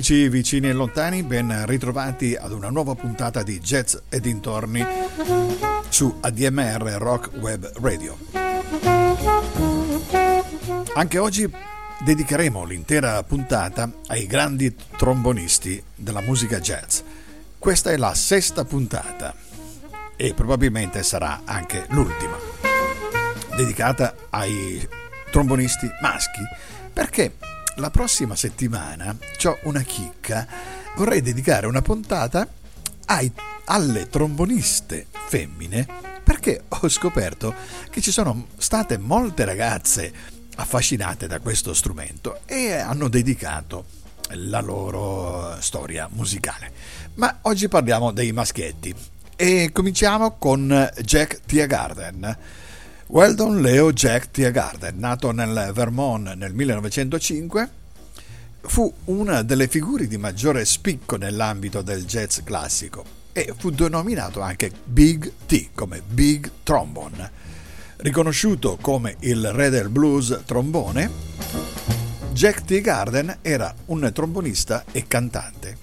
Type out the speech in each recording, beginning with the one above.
Amici vicini e lontani, ben ritrovati ad una nuova puntata di Jazz e dintorni su ADMR Rock Web Radio. Anche oggi dedicheremo l'intera puntata ai grandi trombonisti della musica jazz. Questa è la sesta puntata e probabilmente sarà anche l'ultima, dedicata ai trombonisti maschi, perché la prossima settimana ho una chicca, vorrei dedicare una puntata ai, alle tromboniste femmine perché ho scoperto che ci sono state molte ragazze affascinate da questo strumento e hanno dedicato la loro storia musicale. Ma oggi parliamo dei maschietti e cominciamo con Jack Tiergarden. Weldon Leo Jack Tiergarden, nato nel Vermont nel 1905, fu una delle figure di maggiore spicco nell'ambito del jazz classico e fu denominato anche Big T come Big Trombone. Riconosciuto come il re del blues trombone, Jack Tiergarden era un trombonista e cantante.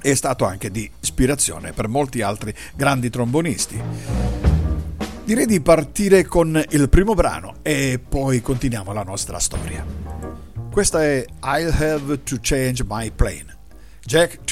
È stato anche di ispirazione per molti altri grandi trombonisti. Direi di partire con il primo brano e poi continuiamo la nostra storia. Questa è I'll Have to Change My Plane, Jack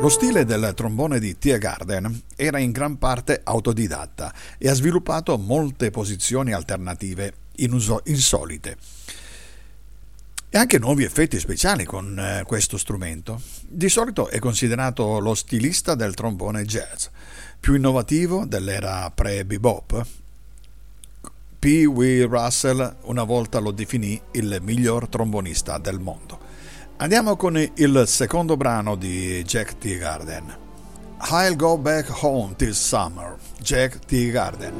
Treegarden. stile del trombone di Tia Garden era in gran parte autodidatta e ha sviluppato molte posizioni alternative insolite e anche nuovi effetti speciali con eh, questo strumento. Di solito è considerato lo stilista del trombone jazz, più innovativo dell'era pre-bebop. P. W. Russell una volta lo definì il miglior trombonista del mondo. Andiamo con il secondo brano di Jack T. Garden. I'll go back home this summer. Jack T. Garden.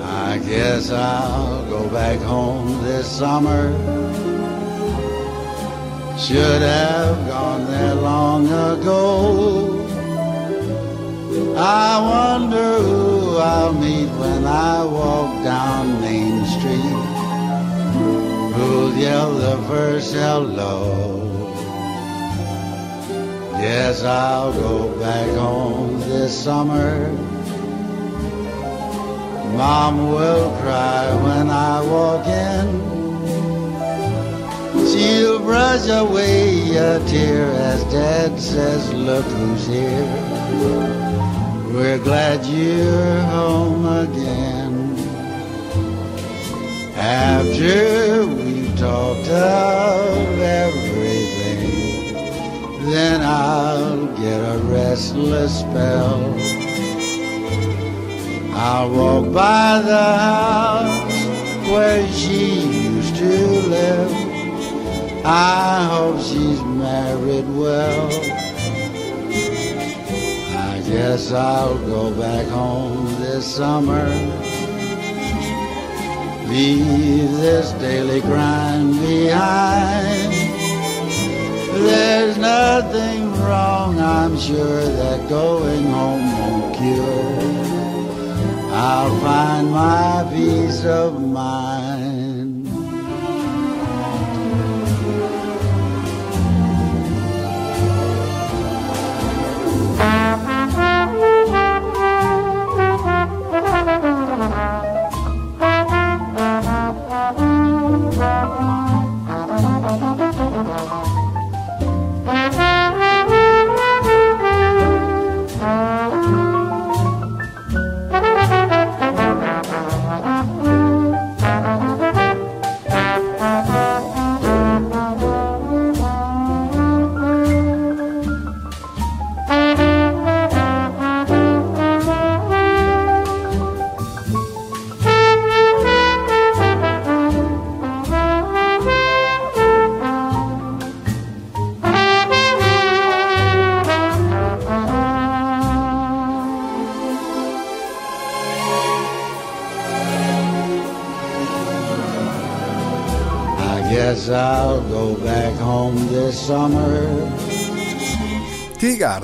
I guess I'll go back home this summer. Should have gone there long ago. I wonder who I'll meet when I walk down Main Street. Who'll yell the first hello? Yes, I'll go back home this summer. Mom will cry when I walk in. She'll brush away a tear as Dad says, Look who's here. We're glad you're home again. After we've talked of everything. Then I'll get a restless spell. I'll walk by the house where she used to live. I hope she's married well. I guess I'll go back home this summer. Leave this daily grind behind. There's nothing wrong, I'm sure that going home won't cure. I'll find my peace of mind.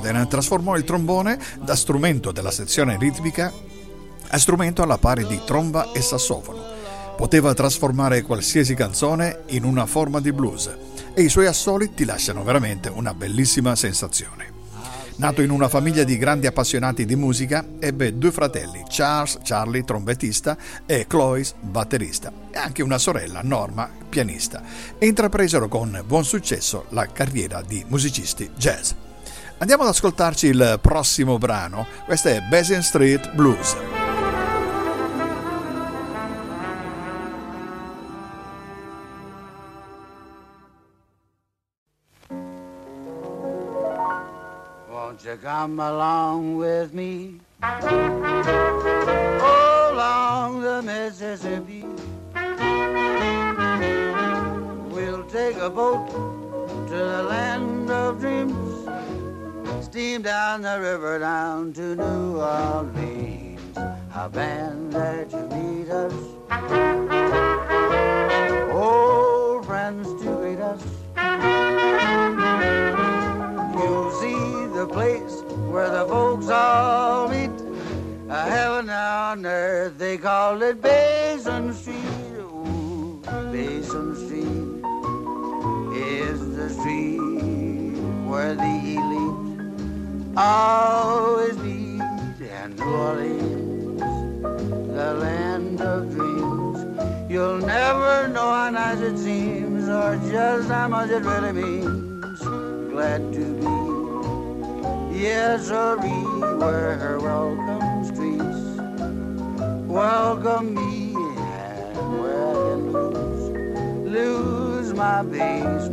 T. Garden trasformò il trombone da strumento della sezione ritmica a strumento alla pari di tromba e sassofono. Poteva trasformare qualsiasi canzone in una forma di blues e i suoi assoli ti lasciano veramente una bellissima sensazione. Nato in una famiglia di grandi appassionati di musica, ebbe due fratelli, Charles, Charlie, trombettista, e Chloe, batterista, e anche una sorella, Norma, pianista, e intrapresero con buon successo la carriera di musicisti jazz. Andiamo ad ascoltarci il prossimo brano, questo è Basin Street Blues. Won't you come along with me? Along the Mississippi. We'll take a boat to the land of dreams. Steam down the river down to New Orleans. A band there to meet us. Old friends to greet us. You'll see the place where the folks all meet. A heaven on earth, they call it Basin Street. Ooh, Basin Street is the street where the elite always meet in New Orleans, the land of dreams. You'll never know how nice it seems or just how much it really means. Glad to be yes, Misery were her welcome streets. Welcome me and where I can lose, lose my bass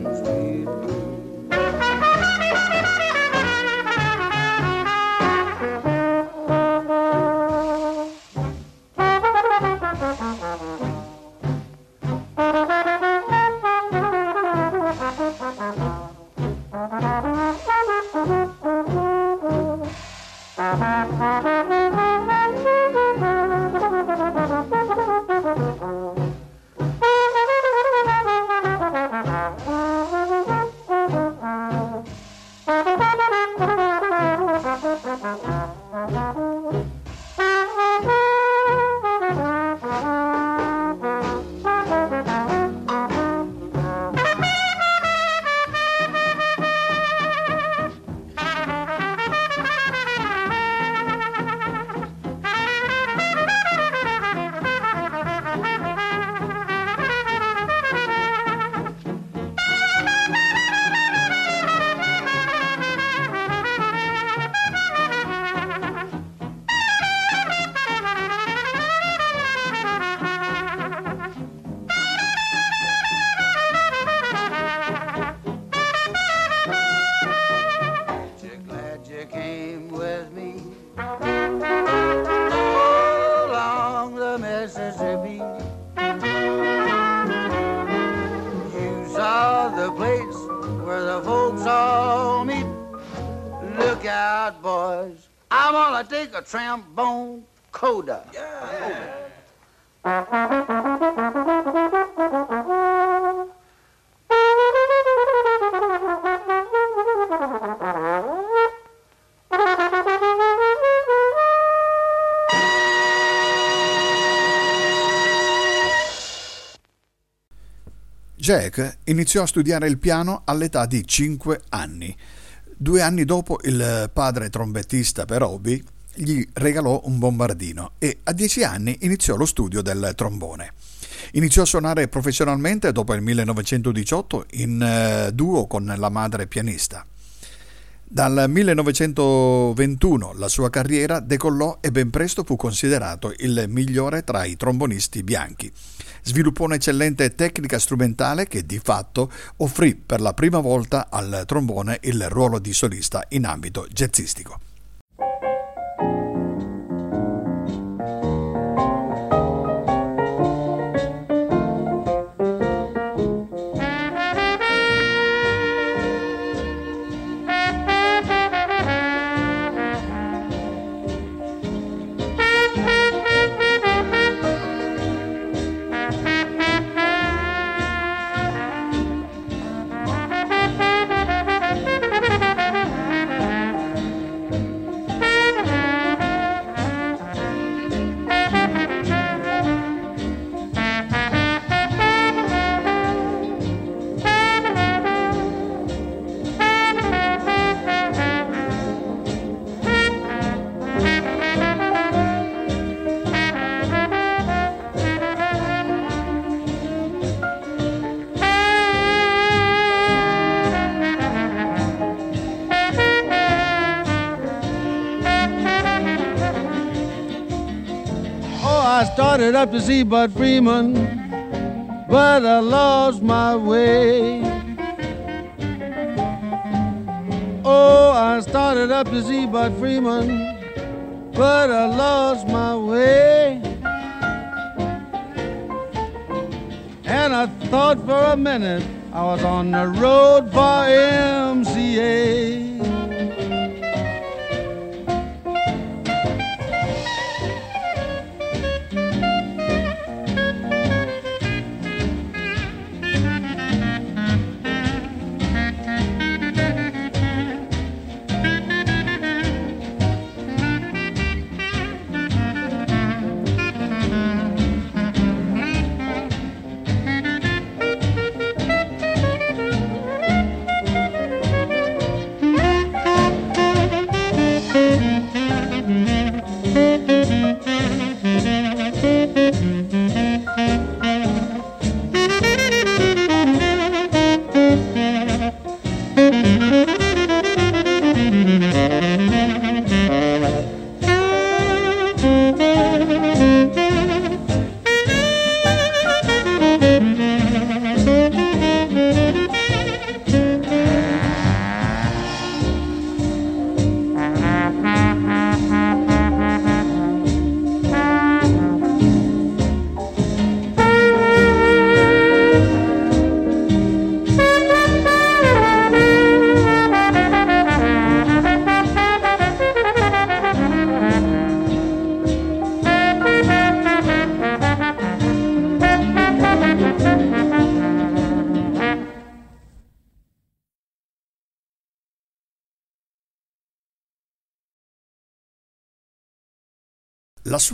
Jack iniziò a studiare il piano all'età di 5 anni. Due anni dopo il padre trombettista per hobby gli regalò un bombardino e a dieci anni iniziò lo studio del trombone. Iniziò a suonare professionalmente dopo il 1918 in eh, duo con la madre pianista. Dal 1921 la sua carriera decollò e ben presto fu considerato il migliore tra i trombonisti bianchi. Sviluppò un'eccellente tecnica strumentale che di fatto offrì per la prima volta al trombone il ruolo di solista in ambito jazzistico. Up to see Bud Freeman, but I lost my way. Oh, I started up to see Bud Freeman, but I lost my way. And I thought for a minute I was on the road for MCA.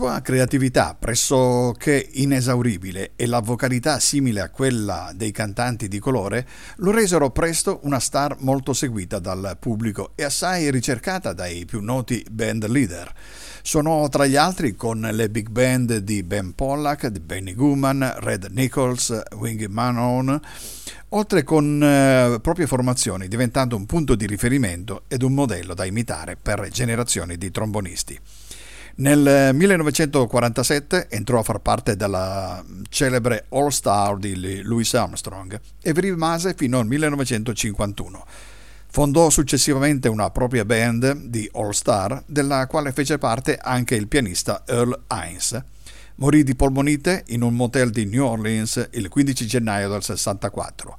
Sua creatività pressoché inesauribile e la vocalità simile a quella dei cantanti di colore lo resero presto una star molto seguita dal pubblico e assai ricercata dai più noti band leader. Suonò tra gli altri con le big band di Ben Pollack, di Benny Goodman, Red Nichols, Wingy Manon, oltre con eh, proprie formazioni, diventando un punto di riferimento ed un modello da imitare per generazioni di trombonisti. Nel 1947 entrò a far parte della celebre All Star di Louis Armstrong e vi rimase fino al 1951. Fondò successivamente una propria band di All Star, della quale fece parte anche il pianista Earl Hines. Morì di polmonite in un motel di New Orleans il 15 gennaio del 64,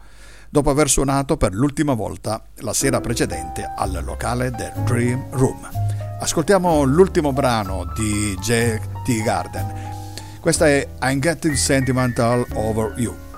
dopo aver suonato per l'ultima volta la sera precedente al locale del Dream Room. Ascoltiamo l'ultimo brano di Jack T. Garden. Questa è I'm Getting Sentimental Over You.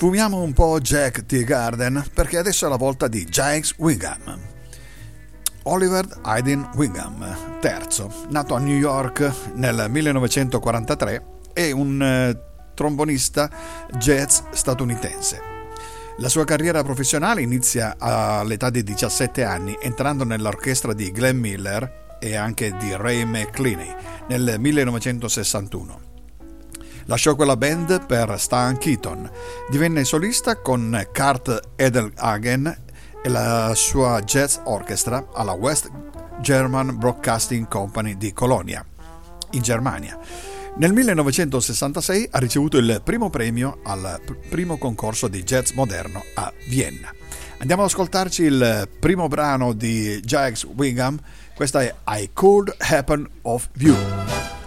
Sfumiamo un po' Jack T. Garden perché adesso è la volta di Jacques Wigham. Oliver Hayden Wigham, terzo, nato a New York nel 1943, è un eh, trombonista jazz statunitense. La sua carriera professionale inizia all'età di 17 anni entrando nell'orchestra di Glenn Miller e anche di Ray McCleaney nel 1961. Lasciò quella band per Stan Keaton. Divenne solista con Kurt Edelhagen e la sua jazz orchestra alla West German Broadcasting Company di Colonia, in Germania. Nel 1966 ha ricevuto il primo premio al primo concorso di jazz moderno a Vienna. Andiamo ad ascoltarci il primo brano di Jax Wigham, questa è I Could Happen of You.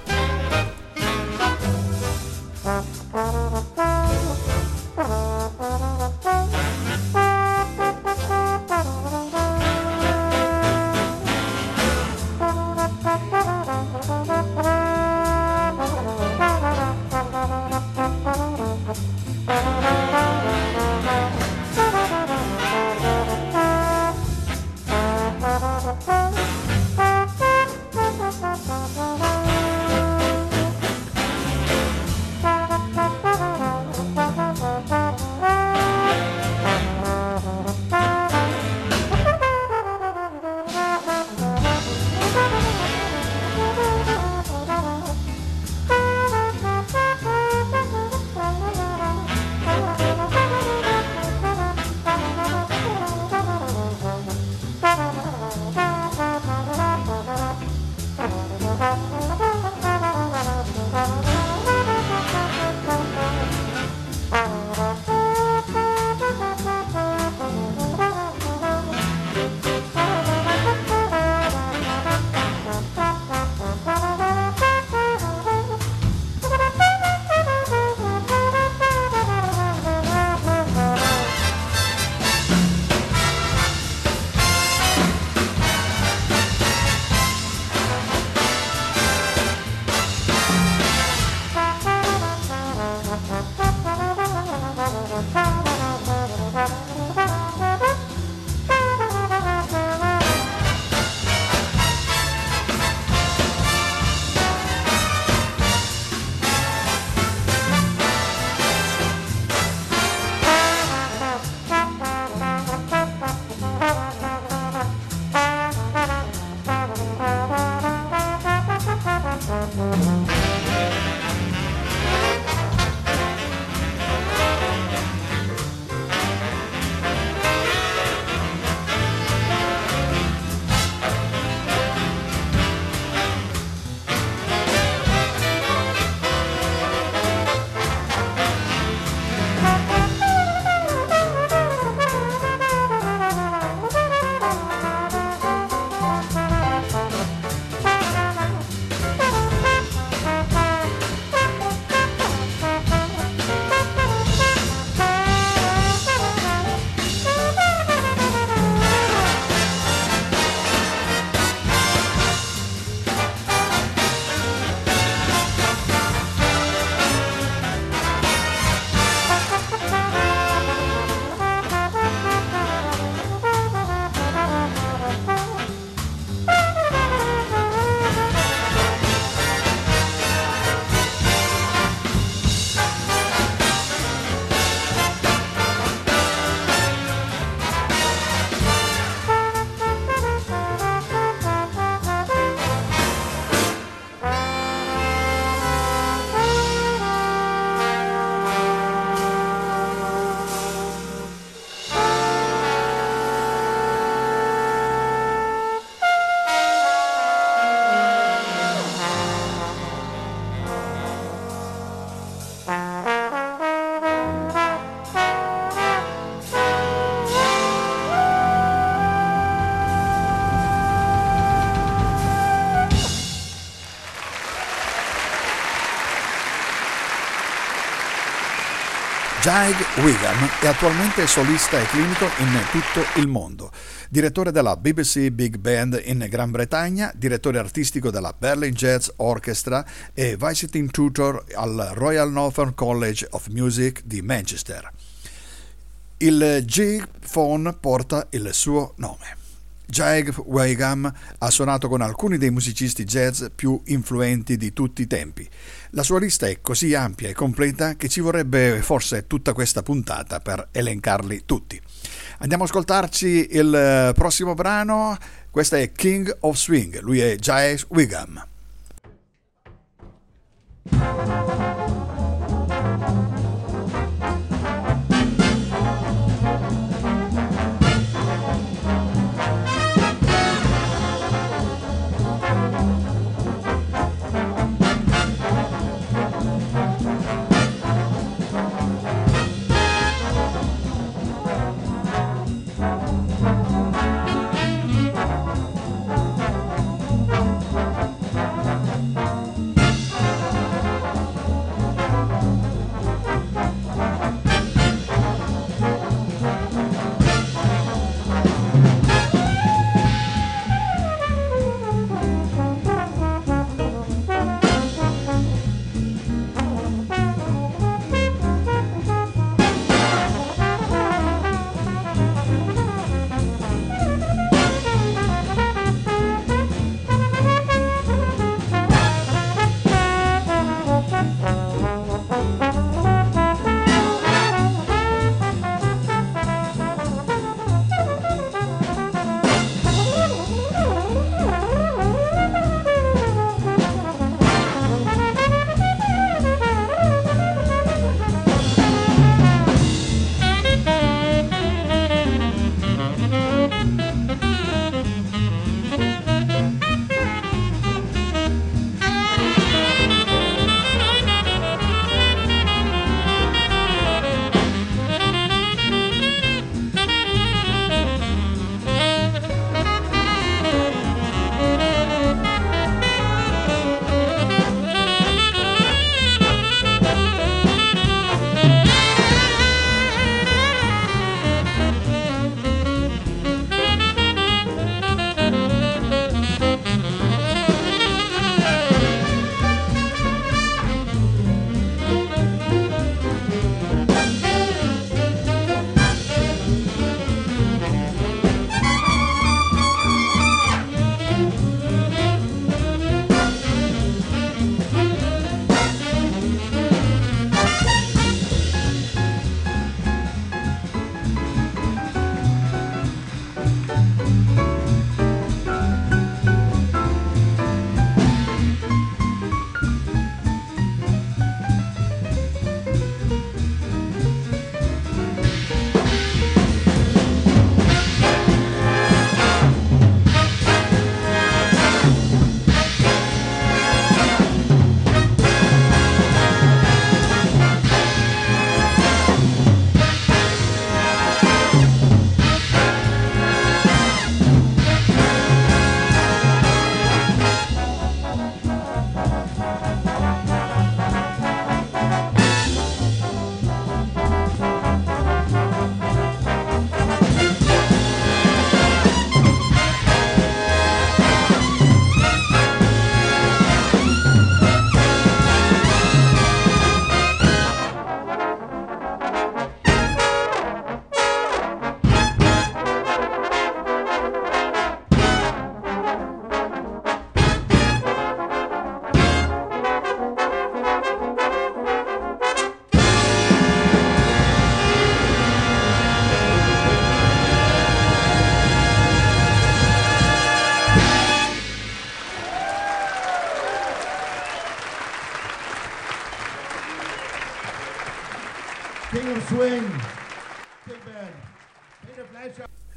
Jig Wigham è attualmente solista e clinico in tutto il mondo. Direttore della BBC Big Band in Gran Bretagna, direttore artistico della Berlin Jazz Orchestra e visiting tutor al Royal Northern College of Music di Manchester. Il Jig Phone porta il suo nome. Jake Weigam ha suonato con alcuni dei musicisti jazz più influenti di tutti i tempi. La sua lista è così ampia e completa che ci vorrebbe forse tutta questa puntata per elencarli tutti. Andiamo a ascoltarci il eh, prossimo brano, questo è King of Swing, lui è Jake Wiggum.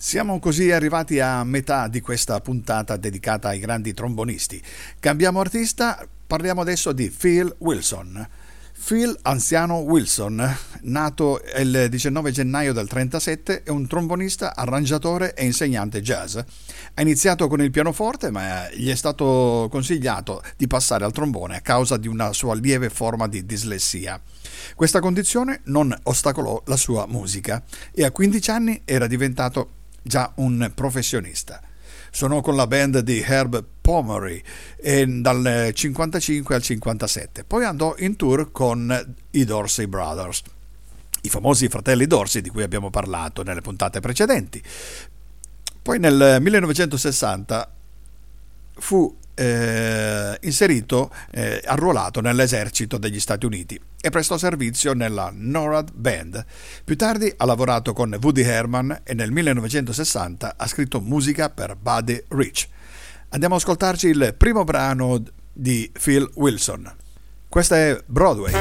Siamo così arrivati a metà di questa puntata dedicata ai grandi trombonisti. Cambiamo artista, parliamo adesso di Phil Wilson. Phil Anziano Wilson, nato il 19 gennaio del 1937, è un trombonista, arrangiatore e insegnante jazz. Ha iniziato con il pianoforte, ma gli è stato consigliato di passare al trombone a causa di una sua lieve forma di dislessia. Questa condizione non ostacolò la sua musica e a 15 anni era diventato già un professionista. Suonò con la band di Herb Pomeroy dal 55 al 57, poi andò in tour con i Dorsey Brothers, i famosi fratelli Dorsey di cui abbiamo parlato nelle puntate precedenti. Poi nel 1960 fu eh, inserito, eh, arruolato nell'esercito degli Stati Uniti e prestò servizio nella NORAD Band. Più tardi ha lavorato con Woody Herman e nel 1960 ha scritto musica per Buddy Rich. Andiamo ad ascoltarci il primo brano di Phil Wilson. Questa è Broadway.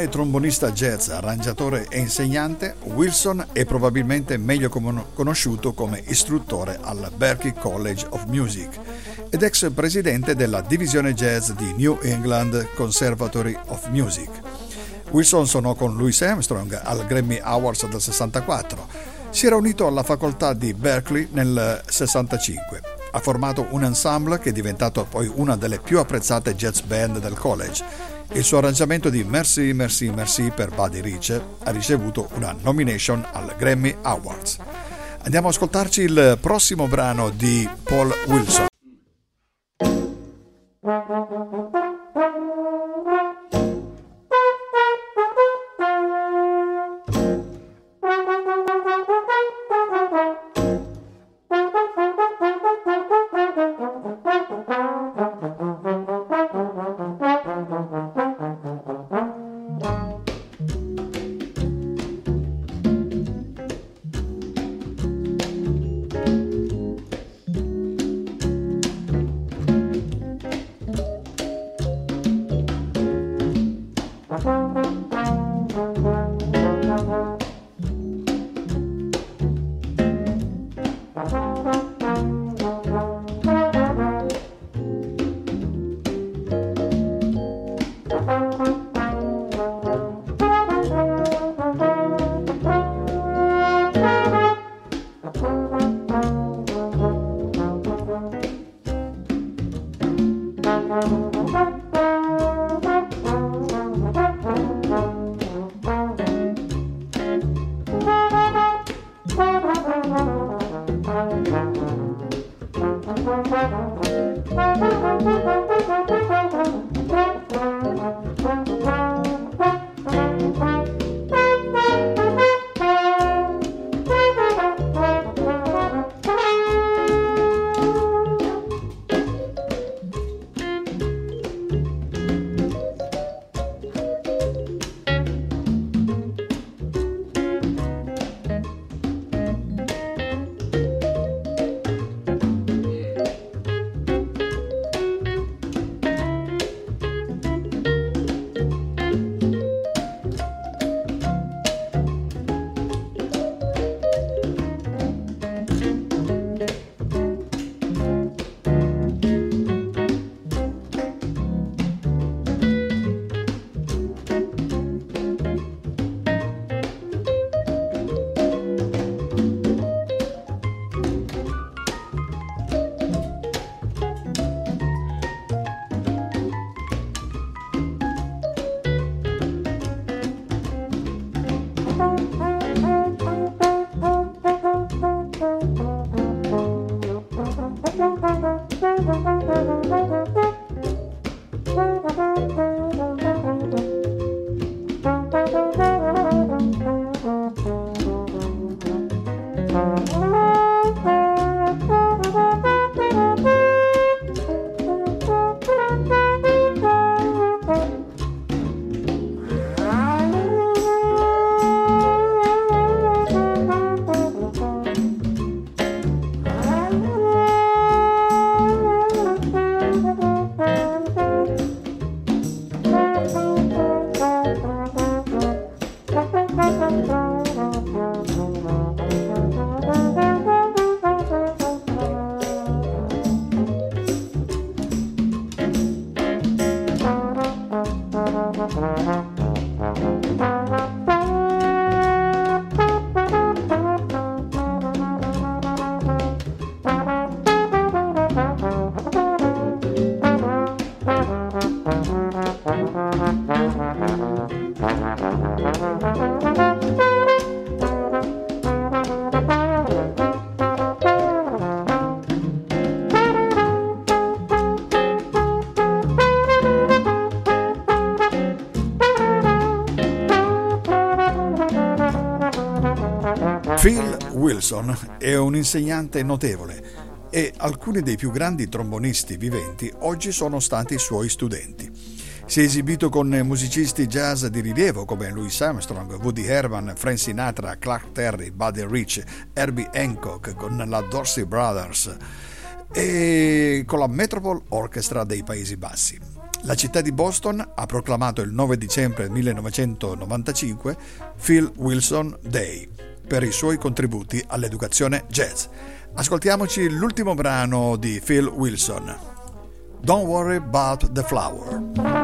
Fenomenale trombonista jazz, arrangiatore e insegnante, Wilson è probabilmente meglio conosciuto come istruttore al Berklee College of Music ed ex presidente della divisione jazz di New England Conservatory of Music. Wilson suonò con Louis Armstrong al Grammy Awards del 64. Si era unito alla facoltà di Berkeley nel 65. Ha formato un ensemble che è diventato poi una delle più apprezzate jazz band del college il suo arrangiamento di Merci Merci Merci per Buddy Rich ha ricevuto una nomination al Grammy Awards. Andiamo ad ascoltarci il prossimo brano di Paul Wilson. Wilson è un insegnante notevole e alcuni dei più grandi trombonisti viventi oggi sono stati suoi studenti. Si è esibito con musicisti jazz di rilievo come Louis Armstrong, Woody Herman, Frank Sinatra, Clark Terry, Buddy Rich, Herbie Hancock, con la Dorsey Brothers e con la Metropole Orchestra dei Paesi Bassi. La città di Boston ha proclamato il 9 dicembre 1995 Phil Wilson Day per i suoi contributi all'educazione jazz. Ascoltiamoci l'ultimo brano di Phil Wilson. Don't worry about the flower.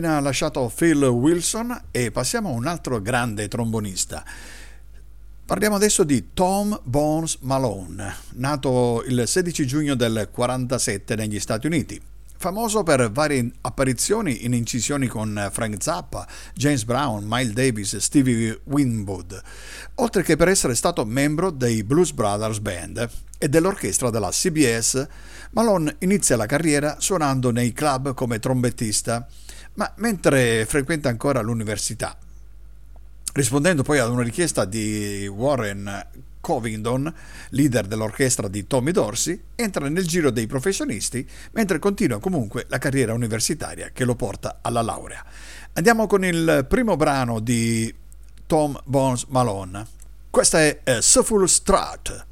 Appena lasciato Phil Wilson e passiamo a un altro grande trombonista. Parliamo adesso di Tom Bones Malone, nato il 16 giugno del 1947 negli Stati Uniti. Famoso per varie apparizioni in incisioni con Frank Zappa, James Brown, Miles Davis e Stevie Winwood, oltre che per essere stato membro dei Blues Brothers Band e dell'orchestra della CBS, Malone inizia la carriera suonando nei club come trombettista, ma mentre frequenta ancora l'università. Rispondendo poi ad una richiesta di Warren Covington, leader dell'orchestra di Tommy Dorsey, entra nel giro dei professionisti mentre continua comunque la carriera universitaria che lo porta alla laurea. Andiamo con il primo brano di Tom Bones Malone. Questa è A Soulful Strat.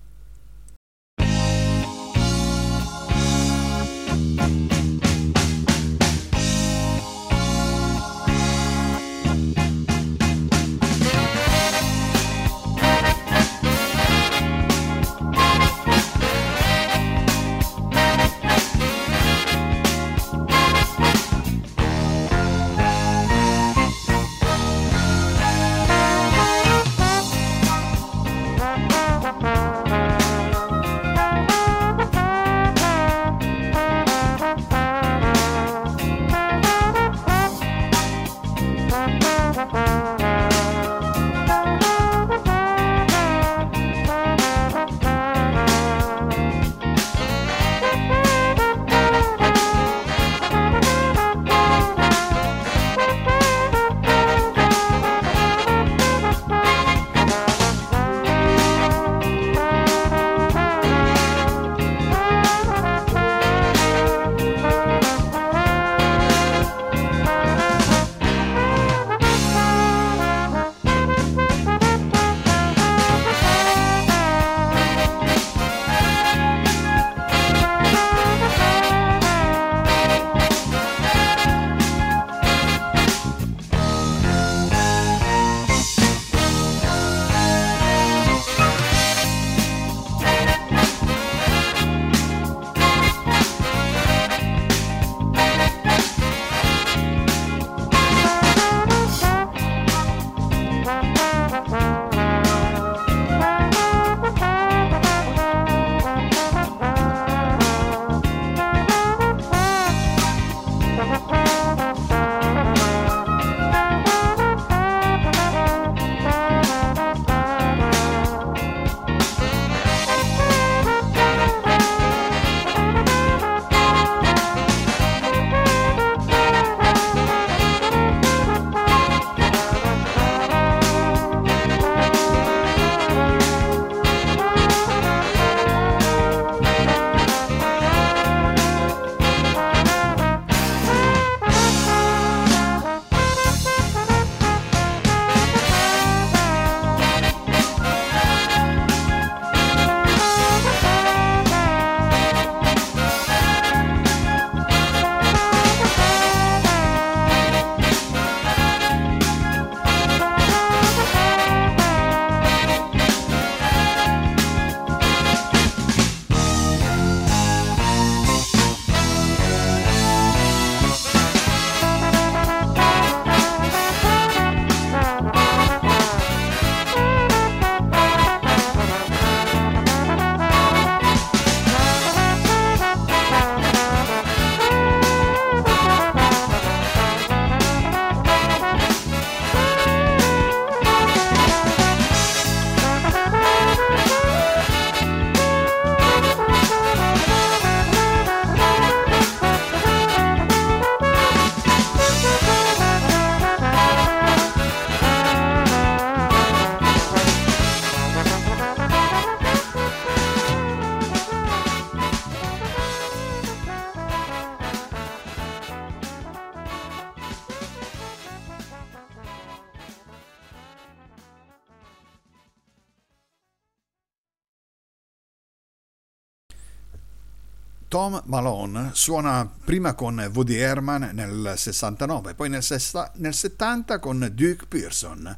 Tom Malone suona prima con Woody Herman nel 69, poi nel, sesta, nel 70 con Duke Pearson,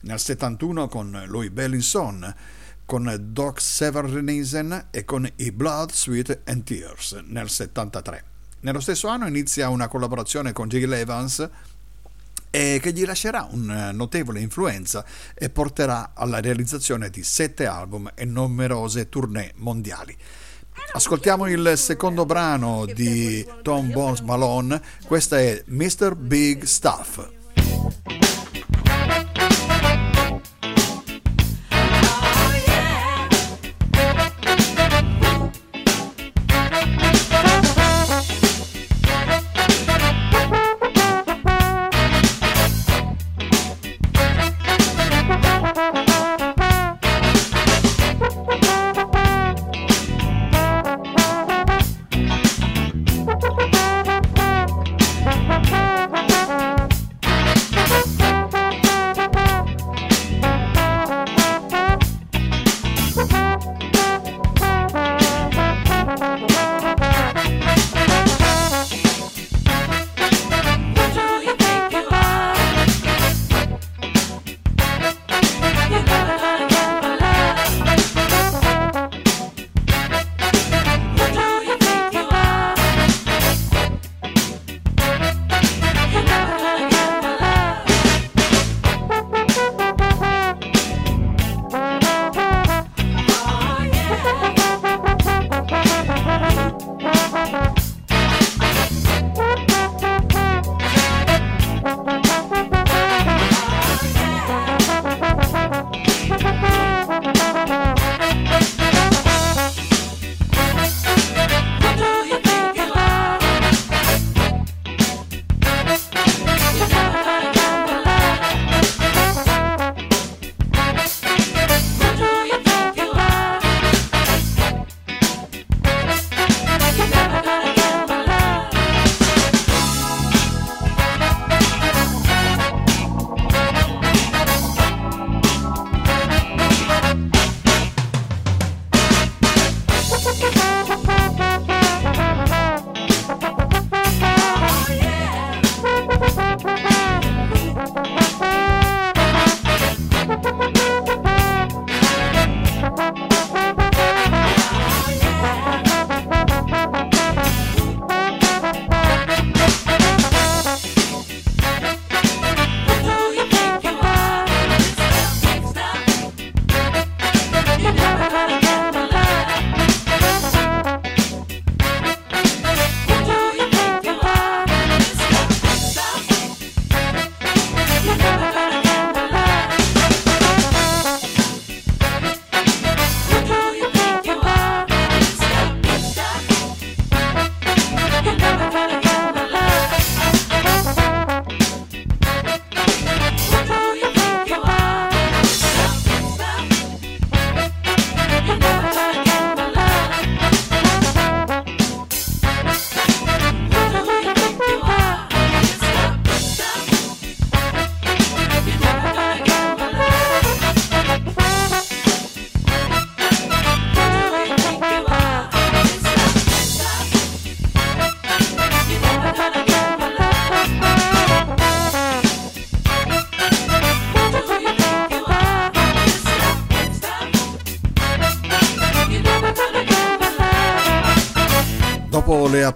nel 71 con Louis Bellinson, con Doc Severnisen e con I Blood, Sweat and Tears nel 73. Nello stesso anno inizia una collaborazione con Jill Evans e che gli lascerà una notevole influenza e porterà alla realizzazione di sette album e numerose tournée mondiali. Ascoltiamo il secondo brano di Tom Bones Malone, questo è Mr. Big Stuff.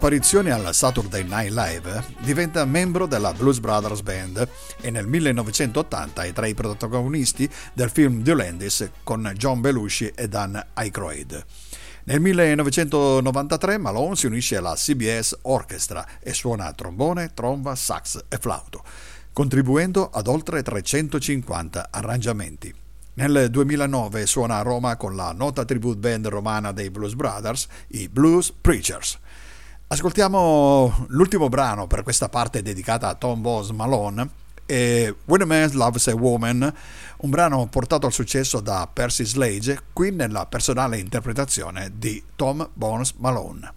Apparizioni al Saturday Night Live diventa membro della Blues Brothers Band e nel 1980 è tra i protagonisti del film The Landis con John Belushi e Dan Aykroyd. Nel 1993 Malone si unisce alla CBS Orchestra e suona trombone, tromba, sax e flauto, contribuendo ad oltre 350 arrangiamenti. Nel 2009 suona a Roma con la nota tribute band romana dei Blues Brothers, i Blues Preachers. Ascoltiamo l'ultimo brano per questa parte dedicata a Tom Boss Malone When a Man Loves a Woman, un brano portato al successo da Percy Slade, qui nella personale interpretazione di Tom Bones Malone.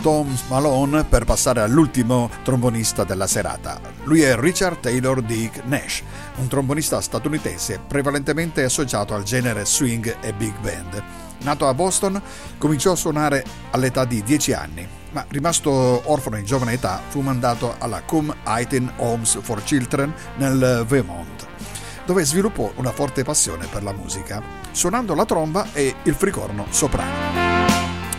Tom Malone per passare all'ultimo trombonista della serata. Lui è Richard Taylor Dick Nash, un trombonista statunitense prevalentemente associato al genere swing e big band. Nato a Boston, cominciò a suonare all'età di 10 anni, ma rimasto orfano in giovane età fu mandato alla Cum Aitin Homes for Children nel Vermont, dove sviluppò una forte passione per la musica, suonando la tromba e il fricorno soprano.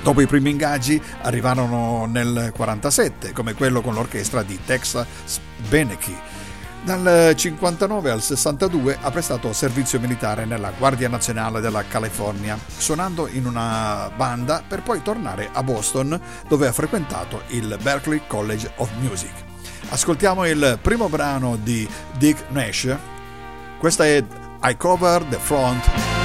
Dopo i primi ingaggi arrivarono nel 47, come quello con l'orchestra di Texas Beneke. Dal 59 al 62 ha prestato servizio militare nella Guardia Nazionale della California, suonando in una banda per poi tornare a Boston dove ha frequentato il Berklee College of Music. Ascoltiamo il primo brano di Dick Nash. Questa è I Cover the Front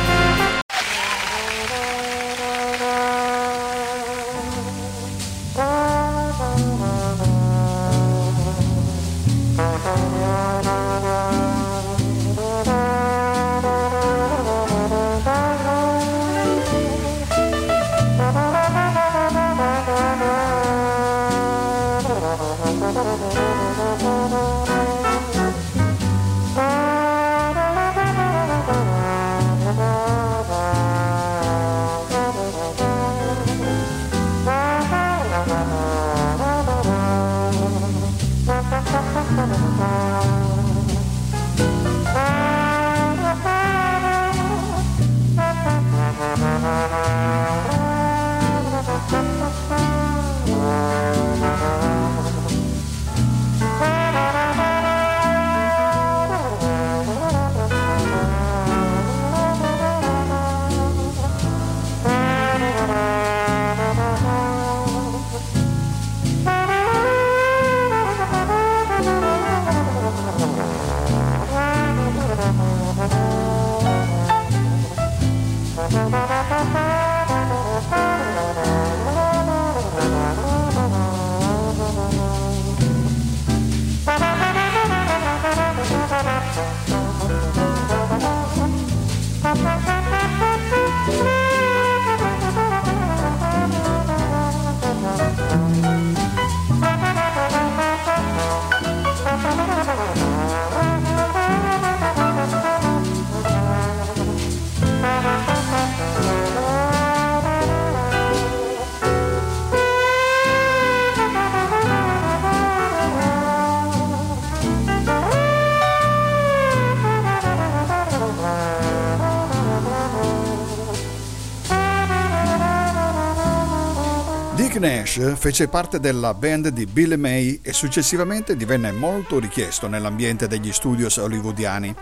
Nash fece parte della band di Billy May e successivamente divenne molto richiesto nell'ambiente degli studios hollywoodiani.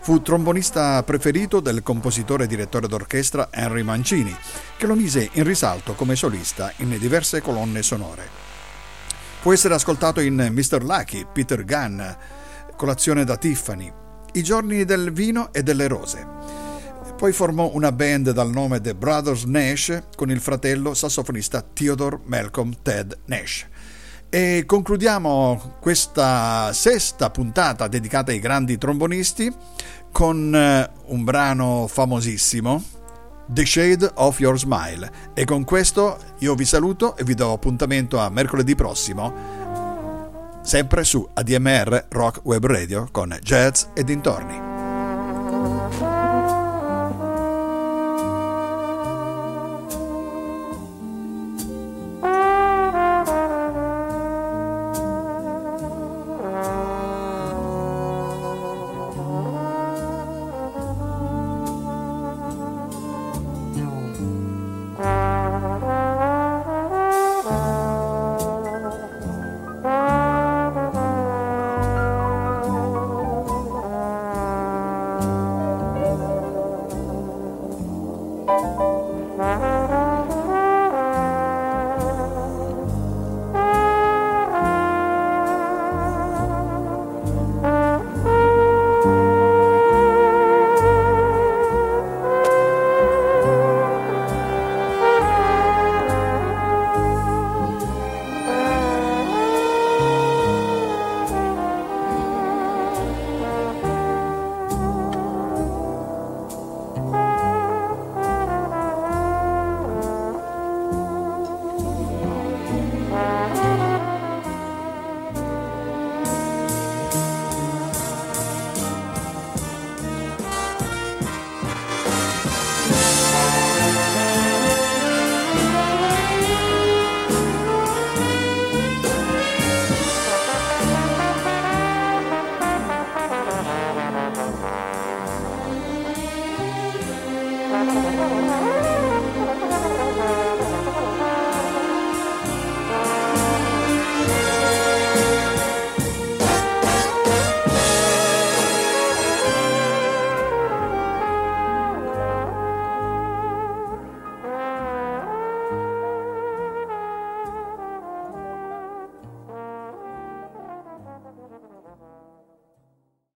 Fu trombonista preferito del compositore e direttore d'orchestra Henry Mancini, che lo mise in risalto come solista in diverse colonne sonore. Può essere ascoltato in Mr. Lucky, Peter Gunn, Colazione da Tiffany, I giorni del vino e delle rose. Poi formò una band dal nome The Brothers Nash con il fratello sassofonista Theodore Malcolm Ted Nash. E concludiamo questa sesta puntata dedicata ai grandi trombonisti con eh, un brano famosissimo, The Shade of Your Smile. E con questo io vi saluto e vi do appuntamento a mercoledì prossimo, sempre su ADMR Rock Web Radio con Jazz e dintorni.